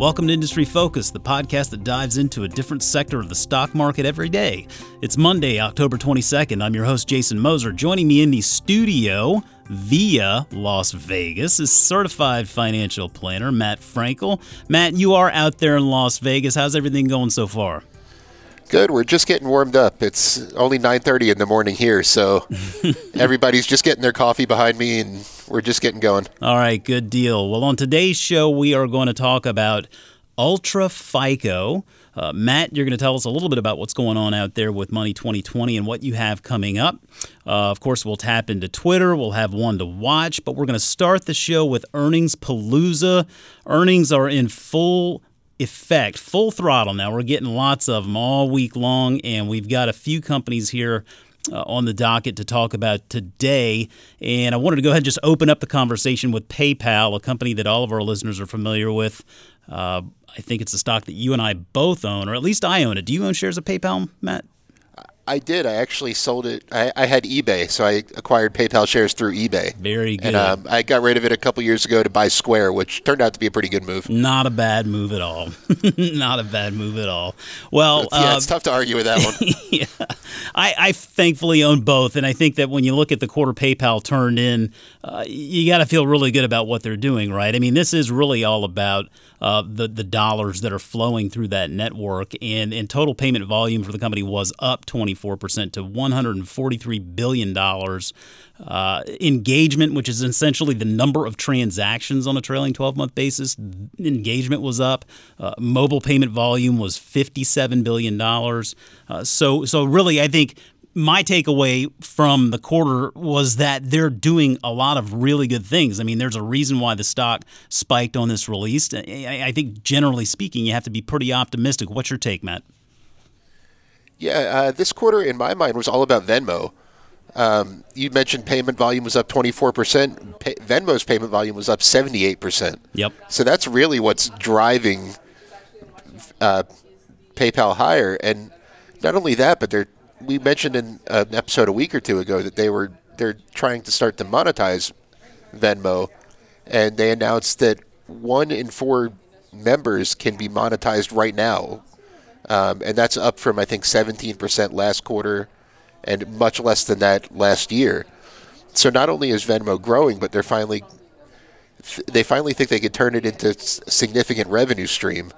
Welcome to Industry Focus, the podcast that dives into a different sector of the stock market every day. It's Monday, October 22nd. I'm your host, Jason Moser. Joining me in the studio via Las Vegas is certified financial planner Matt Frankel. Matt, you are out there in Las Vegas. How's everything going so far? Good. We're just getting warmed up. It's only 9:30 in the morning here, so everybody's just getting their coffee behind me and we're just getting going. All right, good deal. Well, on today's show we are going to talk about Ultra FICO. Uh, Matt, you're going to tell us a little bit about what's going on out there with Money 2020 and what you have coming up. Uh, of course, we'll tap into Twitter. We'll have one to watch, but we're going to start the show with Earnings Palooza. Earnings are in full effect, full throttle now. We're getting lots of them all week long, and we've got a few companies here. Uh, on the docket to talk about today. And I wanted to go ahead and just open up the conversation with PayPal, a company that all of our listeners are familiar with. Uh, I think it's a stock that you and I both own, or at least I own it. Do you own shares of PayPal, Matt? I did. I actually sold it. I, I, had eBay, so I acquired PayPal shares through eBay. Very good. And um, I got rid of it a couple years ago to buy Square, which turned out to be a pretty good move. Not a bad move at all. Not a bad move at all. Well, yeah, uh, it's tough to argue with that one. yeah, I, I, thankfully own both, and I think that when you look at the quarter PayPal turned in, uh, you got to feel really good about what they're doing, right? I mean, this is really all about uh, the the dollars that are flowing through that network. And, and total payment volume for the company was up 24% to 143 billion dollars. Uh, engagement, which is essentially the number of transactions on a trailing 12 month basis, engagement was up. Uh, mobile payment volume was 57 billion dollars. Uh, so so really, I think my takeaway from the quarter was that they're doing a lot of really good things. I mean, there's a reason why the stock spiked on this release. I think, generally speaking, you have to be pretty optimistic. What's your take, Matt? Yeah, uh, this quarter, in my mind, was all about Venmo. Um, you mentioned payment volume was up 24%. Pay- Venmo's payment volume was up 78%. Yep. So that's really what's driving uh, PayPal higher. And not only that, but they're we mentioned in an episode a week or two ago that they were they're trying to start to monetize Venmo, and they announced that one in four members can be monetized right now, um, and that's up from I think 17% last quarter, and much less than that last year. So not only is Venmo growing, but they're finally they finally think they could turn it into a significant revenue stream,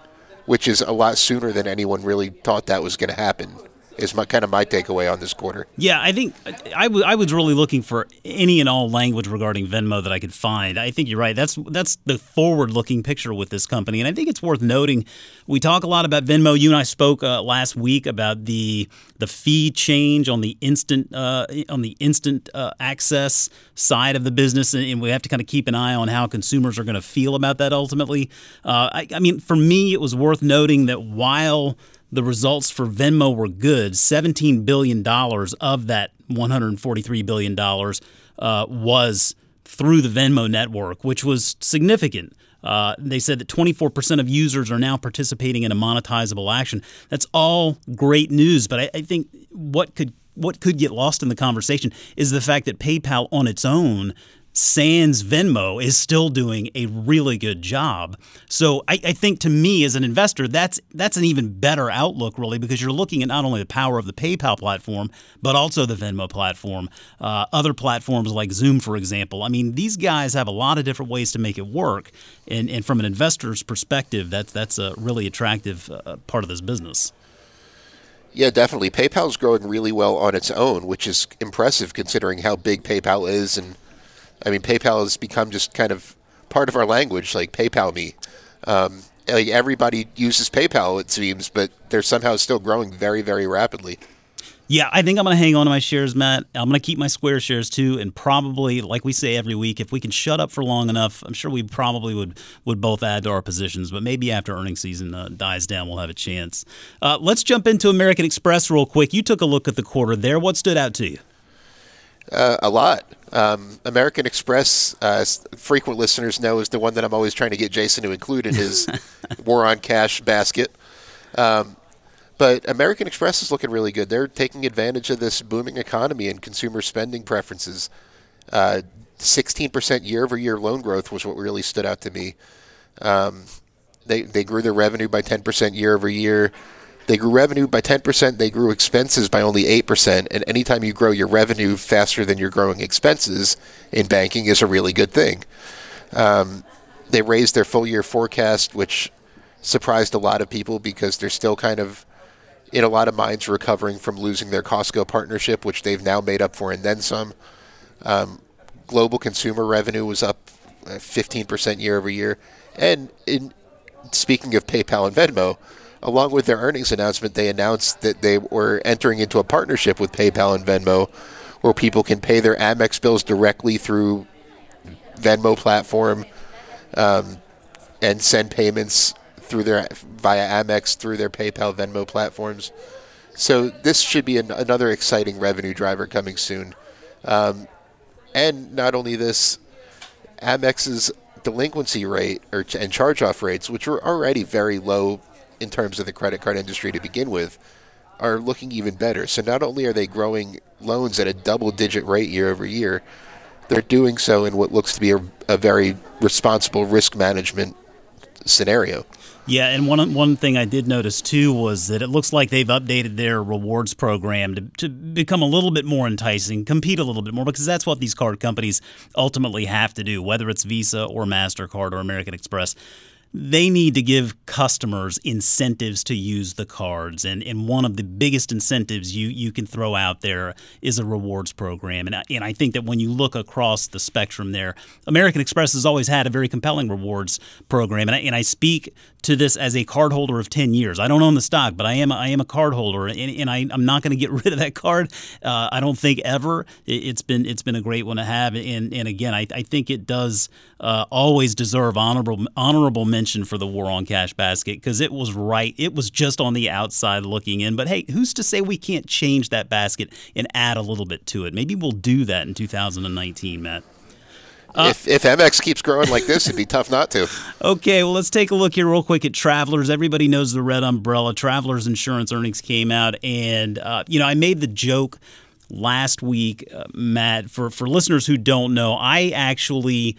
which is a lot sooner than anyone really thought that was going to happen is my kind of my takeaway on this quarter. Yeah, I think I, w- I was really looking for any and all language regarding Venmo that I could find. I think you're right. That's that's the forward-looking picture with this company, and I think it's worth noting. We talk a lot about Venmo. You and I spoke uh, last week about the the fee change on the instant uh, on the instant uh, access side of the business, and we have to kind of keep an eye on how consumers are going to feel about that ultimately. Uh, I, I mean, for me, it was worth noting that while the results for Venmo were good. $17 billion of that $143 billion uh, was through the Venmo network, which was significant. Uh, they said that 24% of users are now participating in a monetizable action. That's all great news, but I, I think what could what could get lost in the conversation is the fact that PayPal on its own Sans Venmo is still doing a really good job. So I, I, think to me as an investor, that's that's an even better outlook, really, because you're looking at not only the power of the PayPal platform, but also the Venmo platform, uh, other platforms like Xoom, for example. I mean, these guys have a lot of different ways to make it work, and, and from an investor's perspective, that's that's a really attractive uh, part of this business. Yeah, definitely. PayPal's growing really well on its own, which is impressive considering how big PayPal is and I mean, PayPal has become just kind of part of our language, like PayPal me. Um, like everybody uses PayPal, it seems, but they're somehow still growing very, very rapidly. Yeah, I think I'm going to hang on to my shares, Matt. I'm going to keep my Square shares too, and probably, like we say every week, if we can shut up for long enough, I'm sure we probably would would both add to our positions. But maybe after earnings season uh, dies down, we'll have a chance. Uh, let's jump into American Express real quick. You took a look at the quarter there. What stood out to you? Uh, a lot. Um, American Express, uh, frequent listeners know, is the one that I'm always trying to get Jason to include in his war on cash basket. Um, but American Express is looking really good. They're taking advantage of this booming economy and consumer spending preferences. Uh, 16% year over year loan growth was what really stood out to me. Um, They they grew their revenue by 10% year over year. They grew revenue by 10%. They grew expenses by only 8%. And anytime you grow your revenue faster than you're growing expenses in banking is a really good thing. Um, they raised their full year forecast, which surprised a lot of people because they're still kind of, in a lot of minds, recovering from losing their Costco partnership, which they've now made up for and then some. Um, global consumer revenue was up 15% year over year. And in speaking of PayPal and Venmo, along with their earnings announcement, they announced that they were entering into a partnership with PayPal and Venmo where people can pay their Amex bills directly through Venmo platform um, and send payments through their via Amex through their PayPal Venmo platforms. So this should be an, another exciting revenue driver coming soon. Um, and not only this, Amex's delinquency rate or and charge-off rates, which were already very low in terms of the credit card industry to begin with, are looking even better. So not only are they growing loans at a double-digit rate year over year, they're doing so in what looks to be a, a very responsible risk management scenario. Yeah, and one one thing I did notice too was that it looks like they've updated their rewards program to, to become a little bit more enticing, compete a little bit more, because that's what these card companies ultimately have to do, whether it's Visa or MasterCard or American Express they need to give customers incentives to use the cards. And, and one of the biggest incentives you, you can throw out there is a rewards program. And I, and I think that when you look across the spectrum there, American Express has always had a very compelling rewards program. And I, and I speak to this as a card holder of 10 years. I don't own the stock, but I am, I am a card holder, and, and I, am not going to get rid of that card. Uh, I don't think ever. It, has been, it's been a great one to have. And, and again, I, I think it does uh, always deserve honorable, honorable mention mention for the war on cash basket because it was right. It was just on the outside looking in. But hey, who's to say we can't change that basket and add a little bit to it? Maybe we'll do that in 2019, Matt. Uh, if, if Amex keeps growing like this, it'd be tough not to. Okay, well, let's take a look here real quick at Travelers. Everybody knows the red umbrella. Travelers insurance earnings came out, and uh, you know I made the joke last week, uh, Matt. For for listeners who don't know, I actually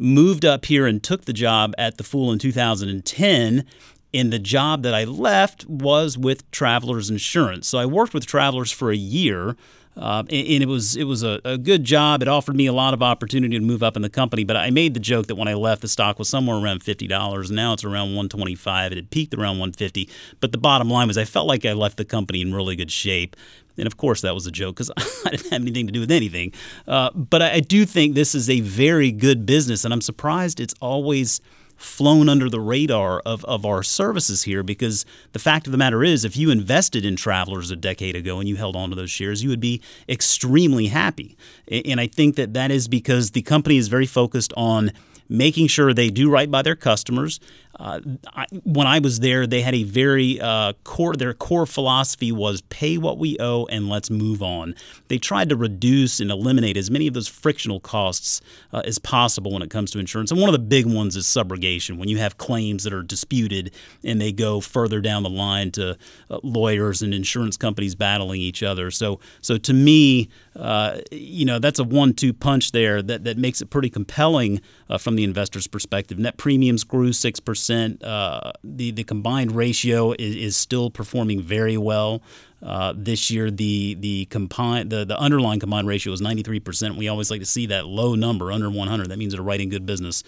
moved up here and took the job at the Fool in 2010. And the job that I left was with Travelers Insurance. So I worked with Travelers for a year. Uh, and, and, it was it was a, a, good job. It offered me a lot of opportunity to move up in the company. But I made the joke that when I left, the stock was somewhere around fifty dollars. Now it's around one twenty five. It had peaked around one fifty. But the bottom line was I felt like I left the company in really good shape. And of course, that was a joke because I didn't have anything to do with anything. Uh, but I, I do think this is a very good business, and I'm surprised it's always flown under the radar of, of our services here because the fact of the matter is if you invested in travelers a decade ago and you held on to those shares you would be extremely happy. And i think that that is because the company is very focused on making sure they do right by their customers I, when I was there, they had a very uh, core. Their core philosophy was pay what we owe and let's move on. They tried to reduce and eliminate as many of those frictional costs uh, as possible when it comes to insurance. And one of the big ones is subrogation. When you have claims that are disputed and they go further down the line to uh, lawyers and insurance companies battling each other. So, so to me, uh, you know, that's a one-two punch there that that makes it pretty compelling uh, from the investor's perspective. Net premiums grew six percent percent. Uh, the the combined ratio is, is still performing very well. Uh, this year, the the combined the, the underlying combined ratio is 93 percent. We always like to see that low number under 100. That means they're writing good business.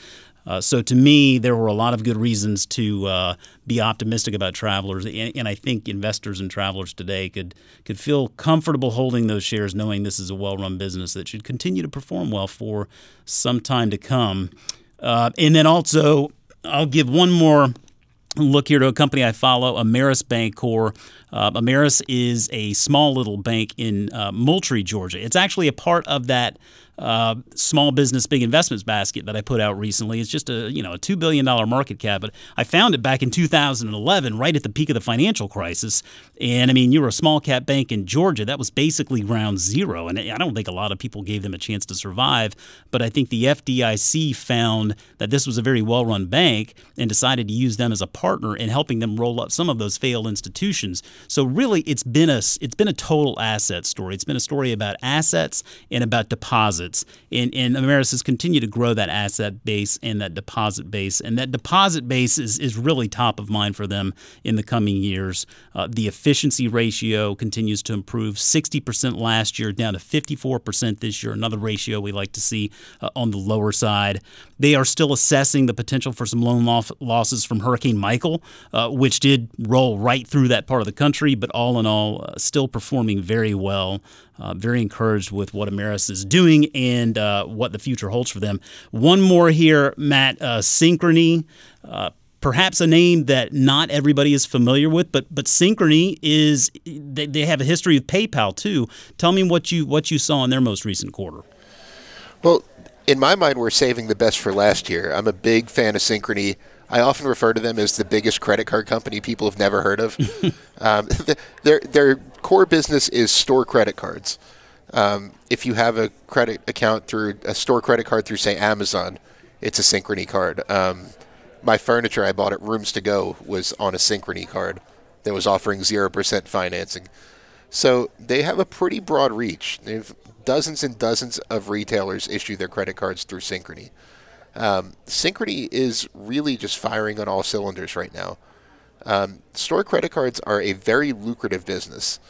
Uh, so to me, there were a lot of good reasons to uh, be optimistic about travelers, and, and, I think investors and travelers today could could feel comfortable holding those shares, knowing this is a well-run business that should continue to perform well for some time to come. Uh, and then also, I'll give one more look here to a company I follow, Ameris Bancorp. Uh, Ameris is a small little bank in uh, Moultrie, Georgia. It's actually a part of that uh, small business big investments basket that I put out recently. It's just a you know a two billion dollar market cap, but I found it back in 2011, right at the peak of the financial crisis. And I mean, you were a small cap bank in Georgia. That was basically ground zero, and I don't think a lot of people gave them a chance to survive. But I think the FDIC found that this was a very well run bank and decided to use them as a partner in helping them roll up some of those failed institutions. So really, it's been a it's been a total asset story. It's been a story about assets and about deposits. And, and Ameris has continued to grow that asset base and that deposit base. And that deposit base is, is really top of mind for them in the coming years. Uh, the efficiency ratio continues to improve 60% last year, down to 54% this year, another ratio we like to see uh, on the lower side. They are still assessing the potential for some loan loss- losses from Hurricane Michael, uh, which did roll right through that part of the country, but all in all, uh, still performing very well. Uh, very encouraged with what Ameris is doing and uh, what the future holds for them. One more here, Matt uh, Synchrony. Uh, perhaps a name that not everybody is familiar with, but but Synchrony is they, they have a history of PayPal too. Tell me what you what you saw in their most recent quarter. Well, in my mind, we're saving the best for last year. I'm a big fan of Synchrony. I often refer to them as the biggest credit card company people have never heard of. um, their their core business is store credit cards. Um, if you have a credit account through a store credit card through, say, Amazon, it's a Synchrony card. Um, my furniture I bought at Rooms to Go was on a Synchrony card that was offering zero percent financing. So they have a pretty broad reach. They've dozens and dozens of retailers issue their credit cards through Synchrony. Um, Synchrony is really just firing on all cylinders right now. Um, store credit cards are a very lucrative business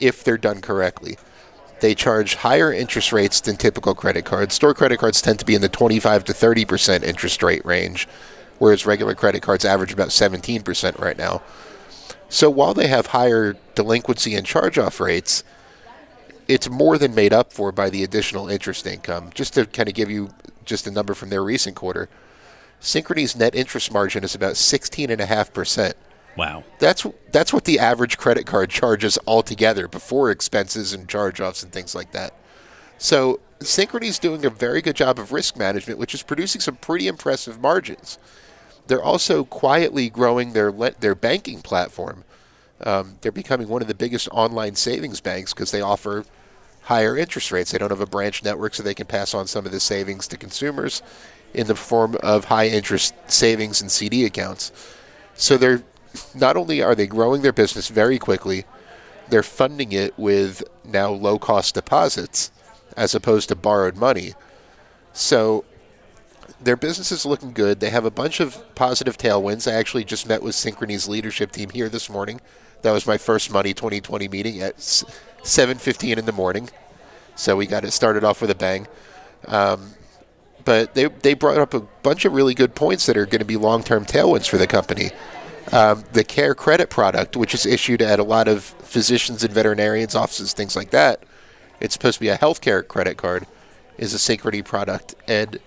if they're done correctly. They charge higher interest rates than typical credit cards. Store credit cards tend to be in the 25 to 30 percent interest rate range, whereas regular credit cards average about 17 percent right now. So while they have higher delinquency and charge-off rates, it's more than made up for by the additional interest income. Just to kind of give you just a number from their recent quarter, Synchrony's net interest margin is about 16.5%. Wow. That's that's what the average credit card charges altogether before expenses and charge-offs and things like that. So Synchrony's doing a very good job of risk management, which is producing some pretty impressive margins. They're also quietly growing their their banking platform. Um, they're becoming one of the biggest online savings banks because they offer higher interest rates. They don't have a branch network, so they can pass on some of the savings to consumers in the form of high interest savings and CD accounts. So they're not only are they growing their business very quickly, they're funding it with now low cost deposits as opposed to borrowed money. So their business is looking good. They have a bunch of positive tailwinds. I actually just met with Synchrony's leadership team here this morning. That was my first Money 2020 meeting at 7:15 in the morning. So we got it started off with a bang. Um, but they they brought up a bunch of really good points that are going to be long-term tailwinds for the company. Um, the Care Credit product, which is issued at a lot of physicians and veterinarians' offices, things like that, it's supposed to be a healthcare credit card, is a Synchrony product, and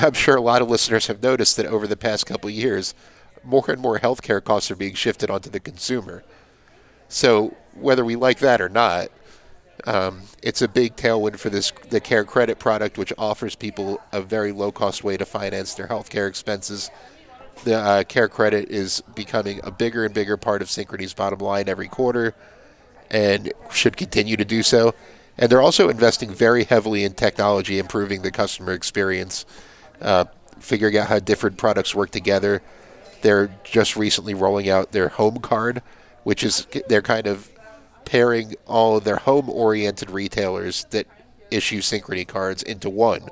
I'm sure a lot of listeners have noticed that over the past couple years, more and more healthcare costs are being shifted onto the consumer. So whether we like that or not, um, it's a big tailwind for this the Care Credit product, which offers people a very low cost way to finance their healthcare expenses. The uh, Care Credit is becoming a bigger and bigger part of Synchrony's bottom line every quarter, and should continue to do so. And they're also investing very heavily in technology, improving the customer experience, uh, figuring out how different products work together. They're just recently rolling out their home card, which is they're kind of pairing all their home oriented retailers that issue Synchrony cards into one.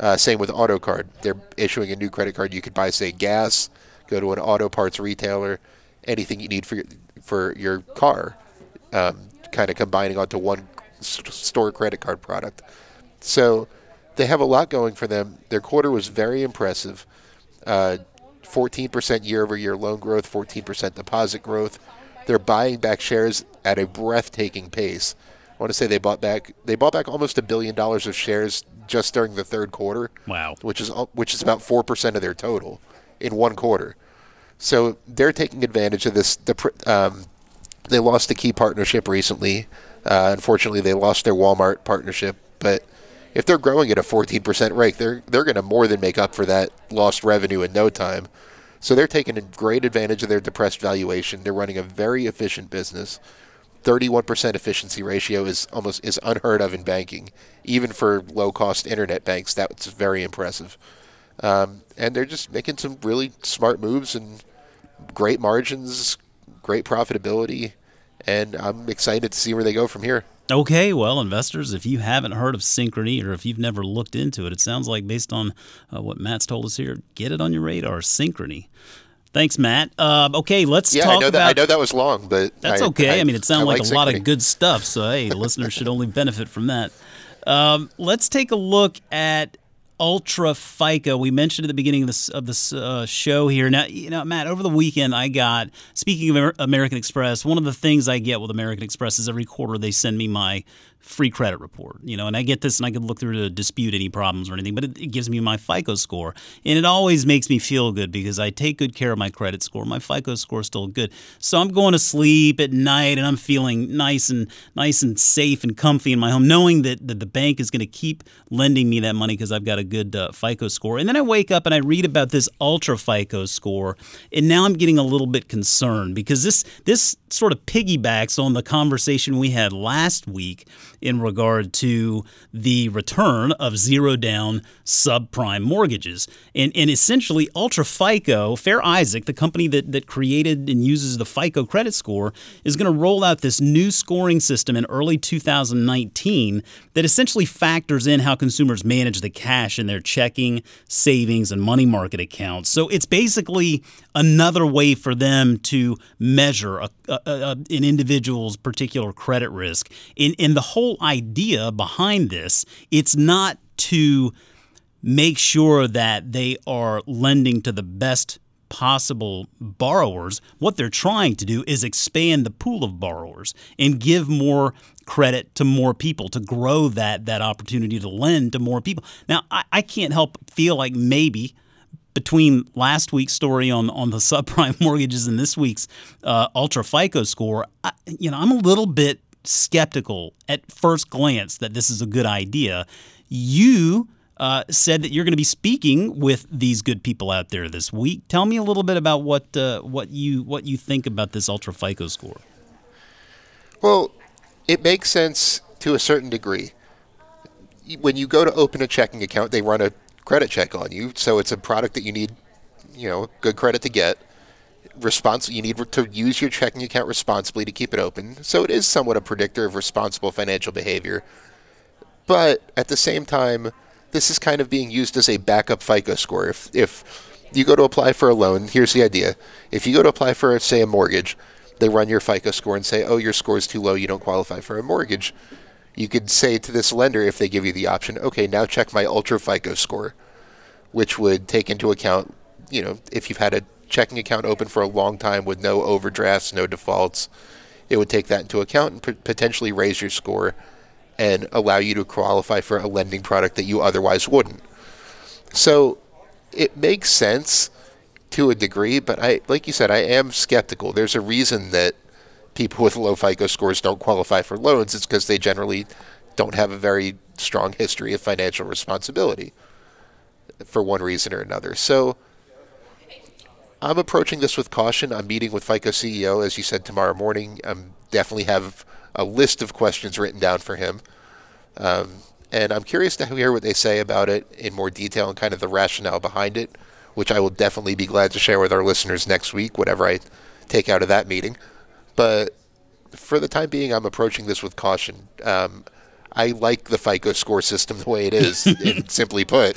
Uh, same with AutoCard. They're issuing a new credit card. You could buy, say, gas, go to an auto parts retailer, anything you need for your, for your car, um, kind of combining onto one store credit card product. So they have a lot going for them. Their quarter was very impressive. Uh, 14% year over year loan growth, 14% deposit growth. They're buying back shares at a breathtaking pace. I want to say they bought back they bought back almost a billion dollars of shares just during the third quarter. Wow, which is which is about four percent of their total in one quarter. So they're taking advantage of this. The, um, they lost a key partnership recently. Uh, unfortunately, they lost their Walmart partnership, but if they're growing at a 14% rate, they're they're going to more than make up for that lost revenue in no time. So they're taking a great advantage of their depressed valuation. They're running a very efficient business. 31% efficiency ratio is almost is unheard of in banking, even for low-cost internet banks. That's very impressive. Um, and they're just making some really smart moves and great margins, great profitability, and I'm excited to see where they go from here. Okay, well, investors, if you haven't heard of Synchrony or if you've never looked into it, it sounds like based on uh, what Matt's told us here, get it on your radar. Synchrony. Thanks, Matt. Uh, okay, let's yeah, talk I know about. that. I know that was long, but That's I, okay. I, I, mean, it sounded like, like a lot of good stuff. So, hey, listeners should only benefit from that. Um, let's take a look at Ultra FICO. We mentioned at the beginning of this of this uh, show here. Now, you know, Matt, over the weekend, I got speaking of American Express. One of the things I get with American Express is every quarter they send me my free credit report. You know, and I get this, and I can look through to dispute any problems or anything. But it, it gives me my FICO score, and it always makes me feel good because I take good care of my credit score. My FICO score is still good, so I'm going to sleep at night, and I'm feeling nice and nice and safe and comfy in my home, knowing that, that the bank is going to keep lending me that money because I've got a good uh, FICO score. And then I wake up and I read about this ultra FICO score, and now I'm getting a little bit concerned because this this sort of piggybacks on the conversation we had last week in regard to the return of zero down subprime mortgages. And, and essentially, Ultra FICO, Fair Isaac, the company that, that created and uses the FICO credit score, is going to roll out this new scoring system in early 2019 that essentially factors in how consumers manage the cash in their checking, savings, and money market accounts. So it's basically another way for them to measure a, a, a, an individual's particular credit risk. And, and the whole idea behind this, it's not to make sure that they are lending to the best possible borrowers. What they're trying to do is expand the pool of borrowers and give more credit to more people to grow that that opportunity to lend to more people. Now, I, I can't help feel like maybe between last week's story on on the subprime mortgages and this week's uh, ultra FICO score, I, you know, I'm a little bit skeptical at first glance that this is a good idea. You uh, said that you're going to be speaking with these good people out there this week. Tell me a little bit about what uh, what you what you think about this ultra FICO score. Well, it makes sense to a certain degree. When you go to open a checking account, they run a credit check on you, so it's a product that you need, you know, good credit to get. Respons- you need to use your checking account responsibly to keep it open. So it is somewhat a predictor of responsible financial behavior. But at the same time, this is kind of being used as a backup FICO score. If if you go to apply for a loan, here's the idea: if you go to apply for, say, a mortgage, they run your FICO score and say, "Oh, your score is too low. You don't qualify for a mortgage." You could say to this lender, if they give you the option, "Okay, now check my ultra FICO score," which would take into account, you know, if you've had a checking account open for a long time with no overdrafts, no defaults, it would take that into account and p- potentially raise your score and allow you to qualify for a lending product that you otherwise wouldn't. So it makes sense to a degree, but I like you said, I am skeptical. There's a reason that people with low FICO scores don't qualify for loans. It's because they generally don't have a very strong history of financial responsibility for one reason or another. So I'm approaching this with caution. I'm meeting with FICO CEO, as you said, tomorrow morning. I'm definitely have a list of questions written down for him. Um, and I'm curious to hear what they say about it in more detail and kind of the rationale behind it, which I will definitely be glad to share with our listeners next week, whatever I take out of that meeting. But for the time being, I'm approaching this with caution. Um, I like the FICO score system the way it is, simply put.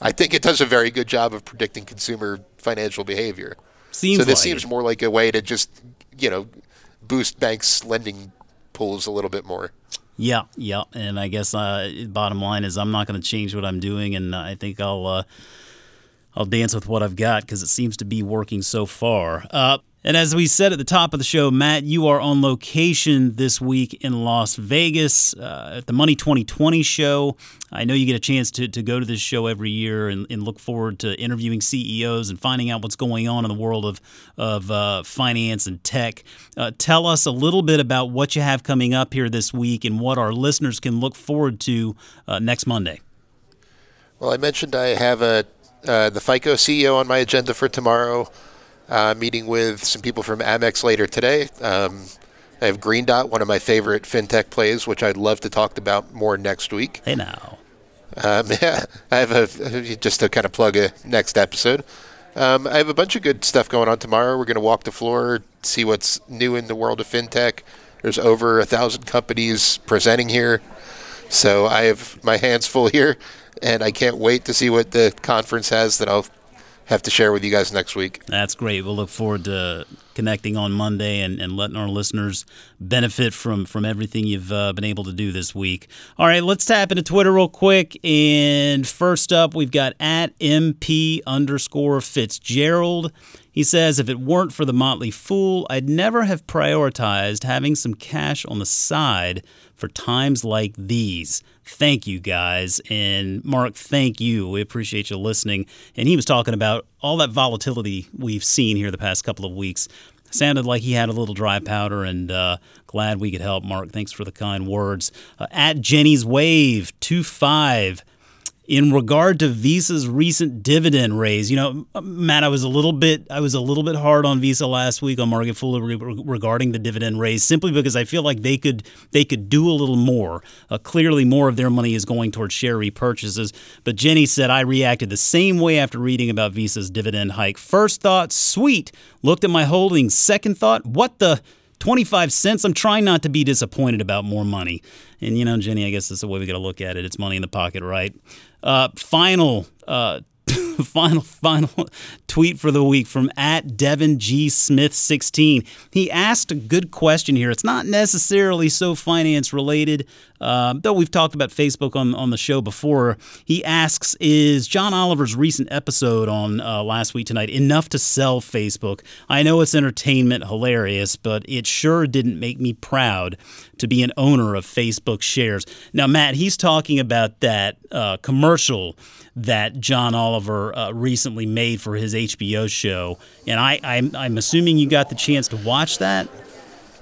I think it does a very good job of predicting consumer financial behavior. Seems so this like seems it. more like a way to just, you know, boost banks' lending pools a little bit more. Yeah, yeah, and I guess uh, bottom line is I'm not going to change what I'm doing, and I think I'll uh, I'll dance with what I've got because it seems to be working so far. Uh, and as we said at the top of the show, Matt, you are on location this week in Las Vegas uh, at the Money 2020 show. I know you get a chance to, to go to this show every year and, and look forward to interviewing CEOs and finding out what's going on in the world of, of uh, finance and tech. Uh, tell us a little bit about what you have coming up here this week and what our listeners can look forward to uh, next Monday. Well, I mentioned I have a uh, the FICO CEO on my agenda for tomorrow. Uh, meeting with some people from Amex later today. Um, I have Green Dot, one of my favorite fintech plays, which I'd love to talk about more next week. Hey now. Um, yeah, I have a just to kind of plug a next episode. Um, I have a bunch of good stuff going on tomorrow. We're going to walk the floor, see what's new in the world of fintech. There's over a thousand companies presenting here, so I have my hands full here, and I can't wait to see what the conference has that I'll have to share with you guys next week. That's great. We'll look forward to connecting on Monday and, and letting our listeners benefit from from everything you've uh, been able to do this week. All right, let's tap into Twitter real quick. And first up, we've got at MP underscore Fitzgerald. He says, if it weren't for the Motley Fool, I'd never have prioritized having some cash on the side for times like these. Thank you, guys. And Mark, thank you. We appreciate you listening. And he was talking about all that volatility we've seen here the past couple of weeks. Sounded like he had a little dry powder, and uh, glad we could help. Mark, thanks for the kind words. Uh, at Jenny's Wave, 2 5 in regard to Visa's recent dividend raise, you know, Matt, I was a little bit, I was a little bit hard on Visa last week on Market Foolery regarding the dividend raise, simply because I feel like they could, they could do a little more. Uh, clearly, more of their money is going towards share repurchases. But Jenny said I reacted the same way after reading about Visa's dividend hike. First thought, sweet. Looked at my holdings. Second thought, what the. 25 cents. I'm trying not to be disappointed about more money. And, you know, Jenny, I guess that's the way we got to look at it. It's money in the pocket, right? Uh, final uh, final final tweet for the week from at Devin G Smith 16. He asked a good question here. It's not necessarily so finance related, uh, though we've talked about Facebook on on the show before. He asks, "Is John Oliver's recent episode on uh, last week tonight enough to sell Facebook? I know it's entertainment, hilarious, but it sure didn't make me proud to be an owner of Facebook shares." Now, Matt, he's talking about that uh, commercial that John Oliver uh, recently made for his HBO show, and I, I'm, I'm assuming you got the chance to watch that.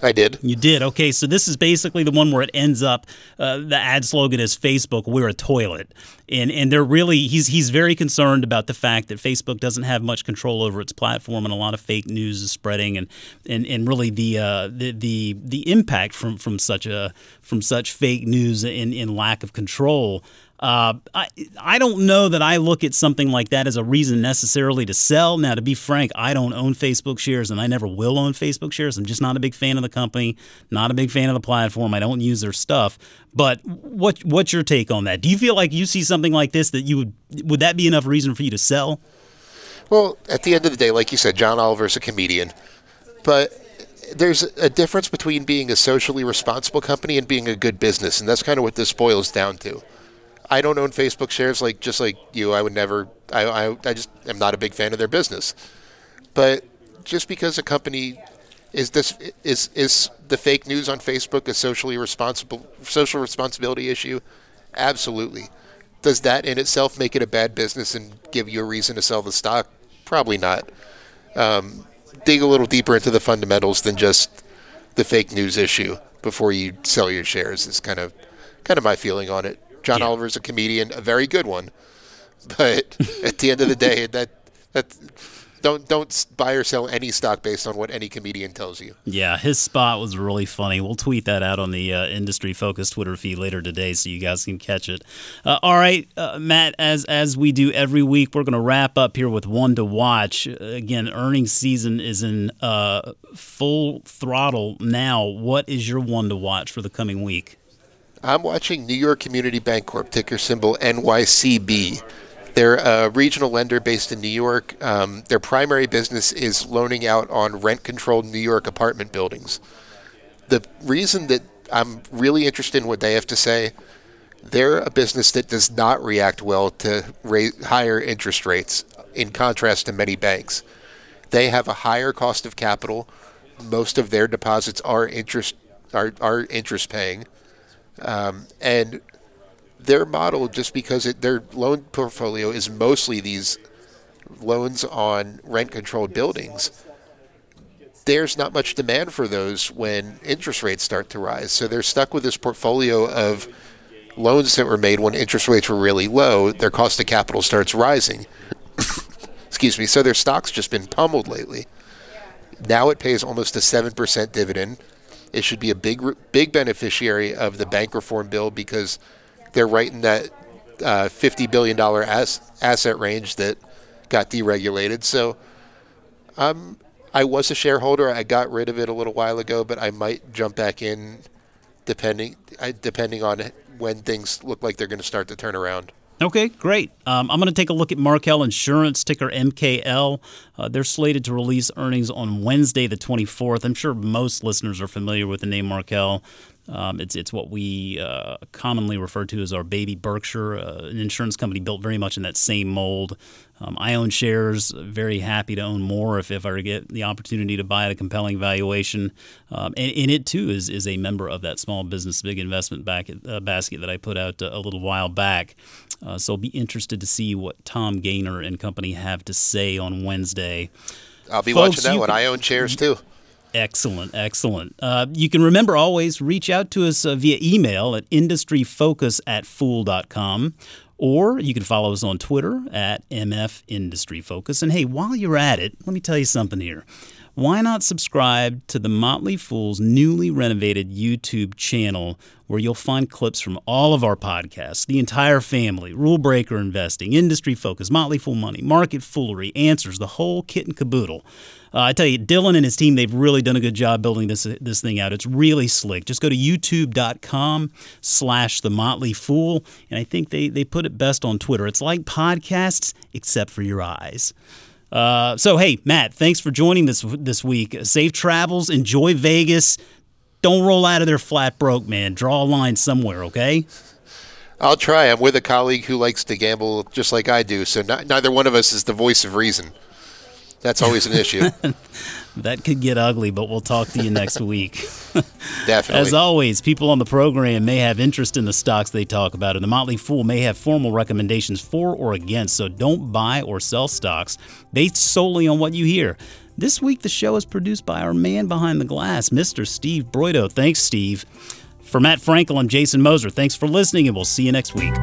I did. You did. Okay, so this is basically the one where it ends up. Uh, the ad slogan is "Facebook, we're a toilet," and and they're really he's he's very concerned about the fact that Facebook doesn't have much control over its platform, and a lot of fake news is spreading, and and, and really the, uh, the the the impact from from such a from such fake news and, and lack of control. Uh, I, I don't know that I look at something like that as a reason necessarily to sell. Now, to be frank, I don't own Facebook shares and I never will own Facebook shares. I'm just not a big fan of the company, not a big fan of the platform. I don't use their stuff. But what what's your take on that? Do you feel like you see something like this that you would would that be enough reason for you to sell? Well, at the end of the day, like you said, John Oliver's a comedian, but there's a difference between being a socially responsible company and being a good business, and that's kind of what this boils down to. I don't own Facebook shares like just like you. I would never. I, I, I just am not a big fan of their business. But just because a company is this is is the fake news on Facebook a socially responsible social responsibility issue? Absolutely. Does that in itself make it a bad business and give you a reason to sell the stock? Probably not. Um, dig a little deeper into the fundamentals than just the fake news issue before you sell your shares. Is kind of kind of my feeling on it. John yeah. Oliver's a comedian, a very good one. But at the end of the day, that that don't don't buy or sell any stock based on what any comedian tells you. Yeah, his spot was really funny. We'll tweet that out on the uh, Industry Focus Twitter feed later today, so you guys can catch it. Uh, all right, uh, Matt. As as we do every week, we're going to wrap up here with one to watch. Again, earnings season is in uh, full throttle now. What is your one to watch for the coming week? I'm watching New York Community Bancorp, ticker symbol NYCB. They're a regional lender based in New York. Um, their primary business is loaning out on rent controlled New York apartment buildings. The reason that I'm really interested in what they have to say, they're a business that does not react well to higher interest rates, in contrast to many banks. They have a higher cost of capital. Most of their deposits are interest are, are interest paying um, and their model, just because it, their loan portfolio is mostly these loans on rent controlled buildings, there's not much demand for those when interest rates start to rise. So they're stuck with this portfolio of loans that were made when interest rates were really low. Their cost of capital starts rising. Excuse me. So their stock's just been pummeled lately. Now it pays almost a 7% dividend. It should be a big big beneficiary of the bank reform bill because they're right in that uh, fifty billion dollar as, asset range that got deregulated. So I'm I was a shareholder. I got rid of it a little while ago, but I might jump back in, depending depending on when things look like they're going to start to turn around. Okay, great. Um, I'm going to take a look at Markel Insurance, ticker MKL. Uh, they're slated to release earnings on Wednesday, the 24th. I'm sure most listeners are familiar with the name Markel. Um, it's it's what we uh, commonly refer to as our baby Berkshire, uh, an insurance company built very much in that same mold. Um, I own shares, very happy to own more if, if I get the opportunity to buy at a compelling valuation. Um, and, and, it too is, is a member of that small business big investment back, uh, basket that I put out a, a little while back. Uh, so I'll be interested to see what Tom Gaynor and company have to say on Wednesday. I'll be Folks, watching that one. Can, I own shares too. Excellent, excellent. Uh, you can remember always reach out to us uh, via email at industryfocus at fool.com or you can follow us on Twitter at MF Industry Focus. And hey, while you're at it, let me tell you something here. Why not subscribe to the Motley Fool's newly renovated YouTube channel where you'll find clips from all of our podcasts, the entire family, Rule Breaker Investing, Industry Focus, Motley Fool Money, Market Foolery, Answers, the whole kit and caboodle. Uh, I tell you, Dylan and his team, they've really done a good job building this this thing out. It's really slick. Just go to youtube.com slash the Motley Fool, and I think they, they put it best on Twitter. It's like podcasts, except for your eyes. Uh, so hey, Matt, thanks for joining this this week. Safe travels. Enjoy Vegas. Don't roll out of there flat broke, man. Draw a line somewhere, okay? I'll try. I'm with a colleague who likes to gamble just like I do, so not, neither one of us is the voice of reason. That's always an issue. that could get ugly, but we'll talk to you next week. Definitely. As always, people on the program may have interest in the stocks they talk about, and the Motley Fool may have formal recommendations for or against, so don't buy or sell stocks based solely on what you hear. This week, the show is produced by our man behind the glass, Mr. Steve Broido. Thanks, Steve. For Matt Frankel, I'm Jason Moser. Thanks for listening, and we'll see you next week.